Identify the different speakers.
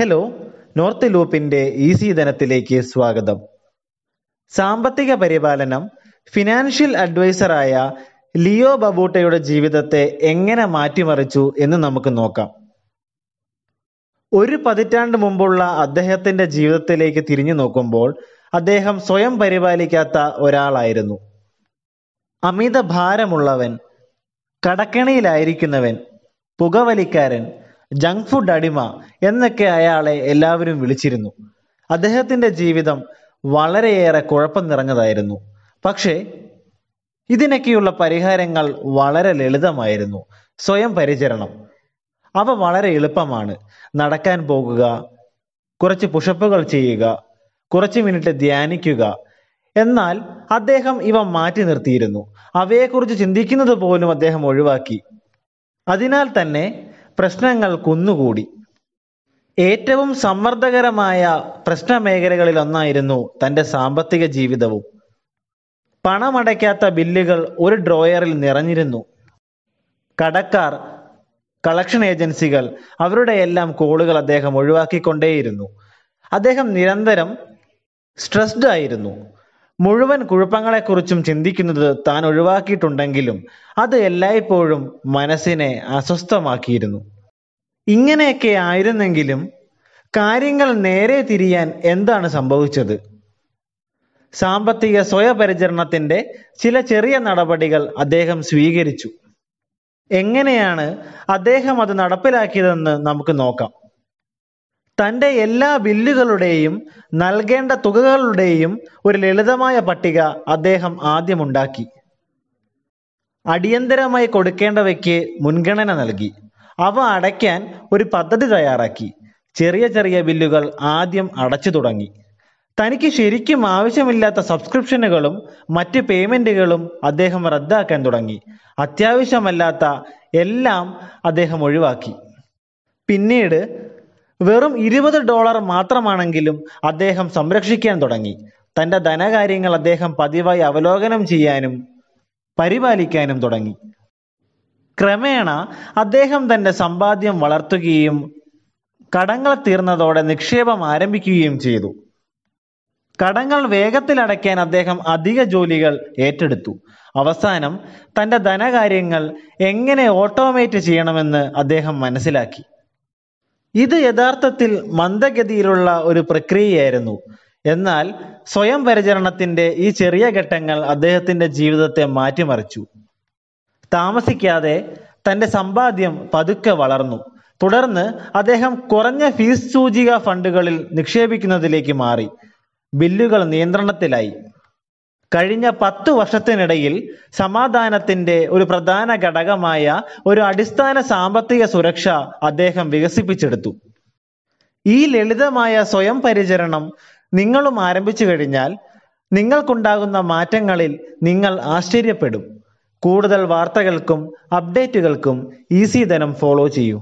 Speaker 1: Hello north ലൂപ്പിന്റെ easy ധനത്തിലേക്ക് സ്വാഗതം. സാമ്പത്തിക പരിപാലനം ഫിനാൻഷ്യൽ അഡ്വൈസറായ ലിയോ ബബൂട്ടയുടെ ജീവിതത്തെ എങ്ങനെ മാറ്റിമറിച്ചു എന്ന് നമുക്ക് നോക്കാം. ഒരു പതിറ്റാണ്ട് മുമ്പുള്ള അദ്ദേഹത്തിന്റെ ജീവിതത്തിലേക്ക് തിരിഞ്ഞു നോക്കുമ്പോൾ അദ്ദേഹം സ്വയം പരിപാലിക്കാത്ത ഒരാളായിരുന്നു. അമിത ഭാരമുള്ളവൻ കടക്കെണിയിലായിരിക്കുന്നവൻ പുകവലിക്കാരൻ ജങ്ക് ഫുഡ് അടിമ എന്നൊക്കെ അയാളെ എല്ലാവരും വിളിച്ചിരുന്നു. അദ്ദേഹത്തിന്റെ ജീവിതം വളരെയേറെ കുഴപ്പം നിറഞ്ഞതായിരുന്നു. പക്ഷേ ഇതിനൊക്കെയുള്ള പരിഹാരങ്ങൾ വളരെ ലളിതമായിരുന്നു. സ്വയം പരിചരണം. അവ വളരെ എളുപ്പമാണ്. നടക്കാൻ പോകുക കുറച്ച് പുഷപ്പുകൾ ചെയ്യുക കുറച്ച് മിനിറ്റ് ധ്യാനിക്കുക. എന്നാൽ അദ്ദേഹം ഇവ മാറ്റി നിർത്തിയിരുന്നു. അവയെക്കുറിച്ച് ചിന്തിക്കുന്നത് പോലും അദ്ദേഹം ഒഴിവാക്കി. അതിനാൽ തന്നെ പ്രശ്നങ്ങൾ കുന്നുകൂടി. ഏറ്റവും സമ്മർദ്ദകരമായ പ്രശ്ന മേഖലകളിൽ ഒന്നായിരുന്നു തന്റെ സാമ്പത്തിക ജീവിതവും. പണമടയ്ക്കാത്ത ബില്ലുകൾ ഒരു ഡ്രോയറിൽ നിറഞ്ഞിരുന്നു. കടക്കാർ കളക്ഷൻ ഏജൻസികൾ അവരുടെ എല്ലാം കോളുകൾ അദ്ദേഹം ഒഴിവാക്കിക്കൊണ്ടേയിരുന്നു. അദ്ദേഹം നിരന്തരം സ്ട്രെസ്ഡ് ആയിരുന്നു. മുഴുവൻ കുഴപ്പങ്ങളെക്കുറിച്ചും ചിന്തിക്കുന്നത് താൻ ഒഴിവാക്കിയിട്ടുണ്ടെങ്കിലും അത് എല്ലായ്പ്പോഴും മനസ്സിനെ അസ്വസ്ഥമാക്കിയിരുന്നു. ഇങ്ങനെയൊക്കെ ആയിരുന്നെങ്കിലും കാര്യങ്ങൾ നേരെ തിരിയാൻ എന്താണ് സംഭവിച്ചത്? സാമ്പത്തിക സ്വയപരിചരണത്തിന്റെ ചില ചെറിയ നടപടികൾ അദ്ദേഹം സ്വീകരിച്ചു. എങ്ങനെയാണ് അദ്ദേഹം അത് നടപ്പിലാക്കിയതെന്ന് നമുക്ക് നോക്കാം. തന്റെ എല്ലാ ബില്ലുകളുടെയും നൽകേണ്ട തുകകളുടെയും ഒരു ലളിതമായ പട്ടിക അദ്ദേഹം ആദ്യമുണ്ടാക്കി. അടിയന്തരമായി കൊടുക്കേണ്ടവയ്ക്ക് മുൻഗണന നൽകി. അവ അടയ്ക്കാൻ ഒരു പദ്ധതി തയ്യാറാക്കി. ചെറിയ ചെറിയ ബില്ലുകൾ ആദ്യം അടച്ചു തുടങ്ങി. തനിക്ക് ശരിക്കും ആവശ്യമില്ലാത്ത സബ്സ്ക്രിപ്ഷനുകളും മറ്റ് പേയ്മെന്റുകളും അദ്ദേഹം റദ്ദാക്കാൻ തുടങ്ങി. അത്യാവശ്യമല്ലാത്ത എല്ലാം അദ്ദേഹം ഒഴിവാക്കി. പിന്നീട് വെറും ഇരുപത് ഡോളർ മാത്രമാണെങ്കിലും അദ്ദേഹം സംരക്ഷിക്കാൻ തുടങ്ങി. തന്റെ ധനകാര്യങ്ങൾ അദ്ദേഹം പതിവായി അവലോകനം ചെയ്യാനും പരിപാലിക്കാനും തുടങ്ങി. ക്രമേണ അദ്ദേഹം തന്റെ സമ്പാദ്യം വളർത്തുകയും കടങ്ങൾ തീർന്നതോടെ നിക്ഷേപം ആരംഭിക്കുകയും ചെയ്തു. കടങ്ങൾ വേഗത്തിൽ അടയ്ക്കാൻ അദ്ദേഹം അധിക ജോലികൾ ഏറ്റെടുത്തു. അവസാനം തന്റെ ധനകാര്യങ്ങൾ എങ്ങനെ ഓട്ടോമേറ്റ് ചെയ്യണമെന്ന് അദ്ദേഹം മനസ്സിലാക്കി. ഇത് യഥാർത്ഥത്തിൽ മന്ദഗതിയിലുള്ള ഒരു പ്രക്രിയയായിരുന്നു. എന്നാൽ സ്വയം പരിചരണത്തിന്റെ ഈ ചെറിയ ഘട്ടങ്ങൾ അദ്ദേഹത്തിന്റെ ജീവിതത്തെ മാറ്റിമറിച്ചു. താമസിക്കാതെ തന്റെ സമ്പാദ്യം പതുക്കെ വളർന്നു. തുടർന്ന് അദ്ദേഹം കുറഞ്ഞ ഫീസ് സൂചിക ഫണ്ടുകളിൽ നിക്ഷേപിക്കുന്നതിലേക്ക് മാറി. ബില്ലുകൾ നിയന്ത്രണത്തിലായി. കഴിഞ്ഞ പത്ത് വർഷത്തിനിടയിൽ സമാധാനത്തിന്റെ ഒരു പ്രധാന ഘടകമായ ഒരു അടിസ്ഥാന സാമ്പത്തിക സുരക്ഷ അദ്ദേഹം വികസിപ്പിച്ചെടുത്തു. ഈ ലളിതമായ സ്വയം പരിചരണം നിങ്ങളും ആരംഭിച്ചു കഴിഞ്ഞാൽ നിങ്ങൾക്കുണ്ടാകുന്ന മാറ്റങ്ങളിൽ നിങ്ങൾ ആശ്ചര്യപ്പെടും. കൂടുതൽ വാർത്തകൾക്കും അപ്ഡേറ്റുകൾക്കും ഈസി ധനം ഫോളോ ചെയ്യൂ.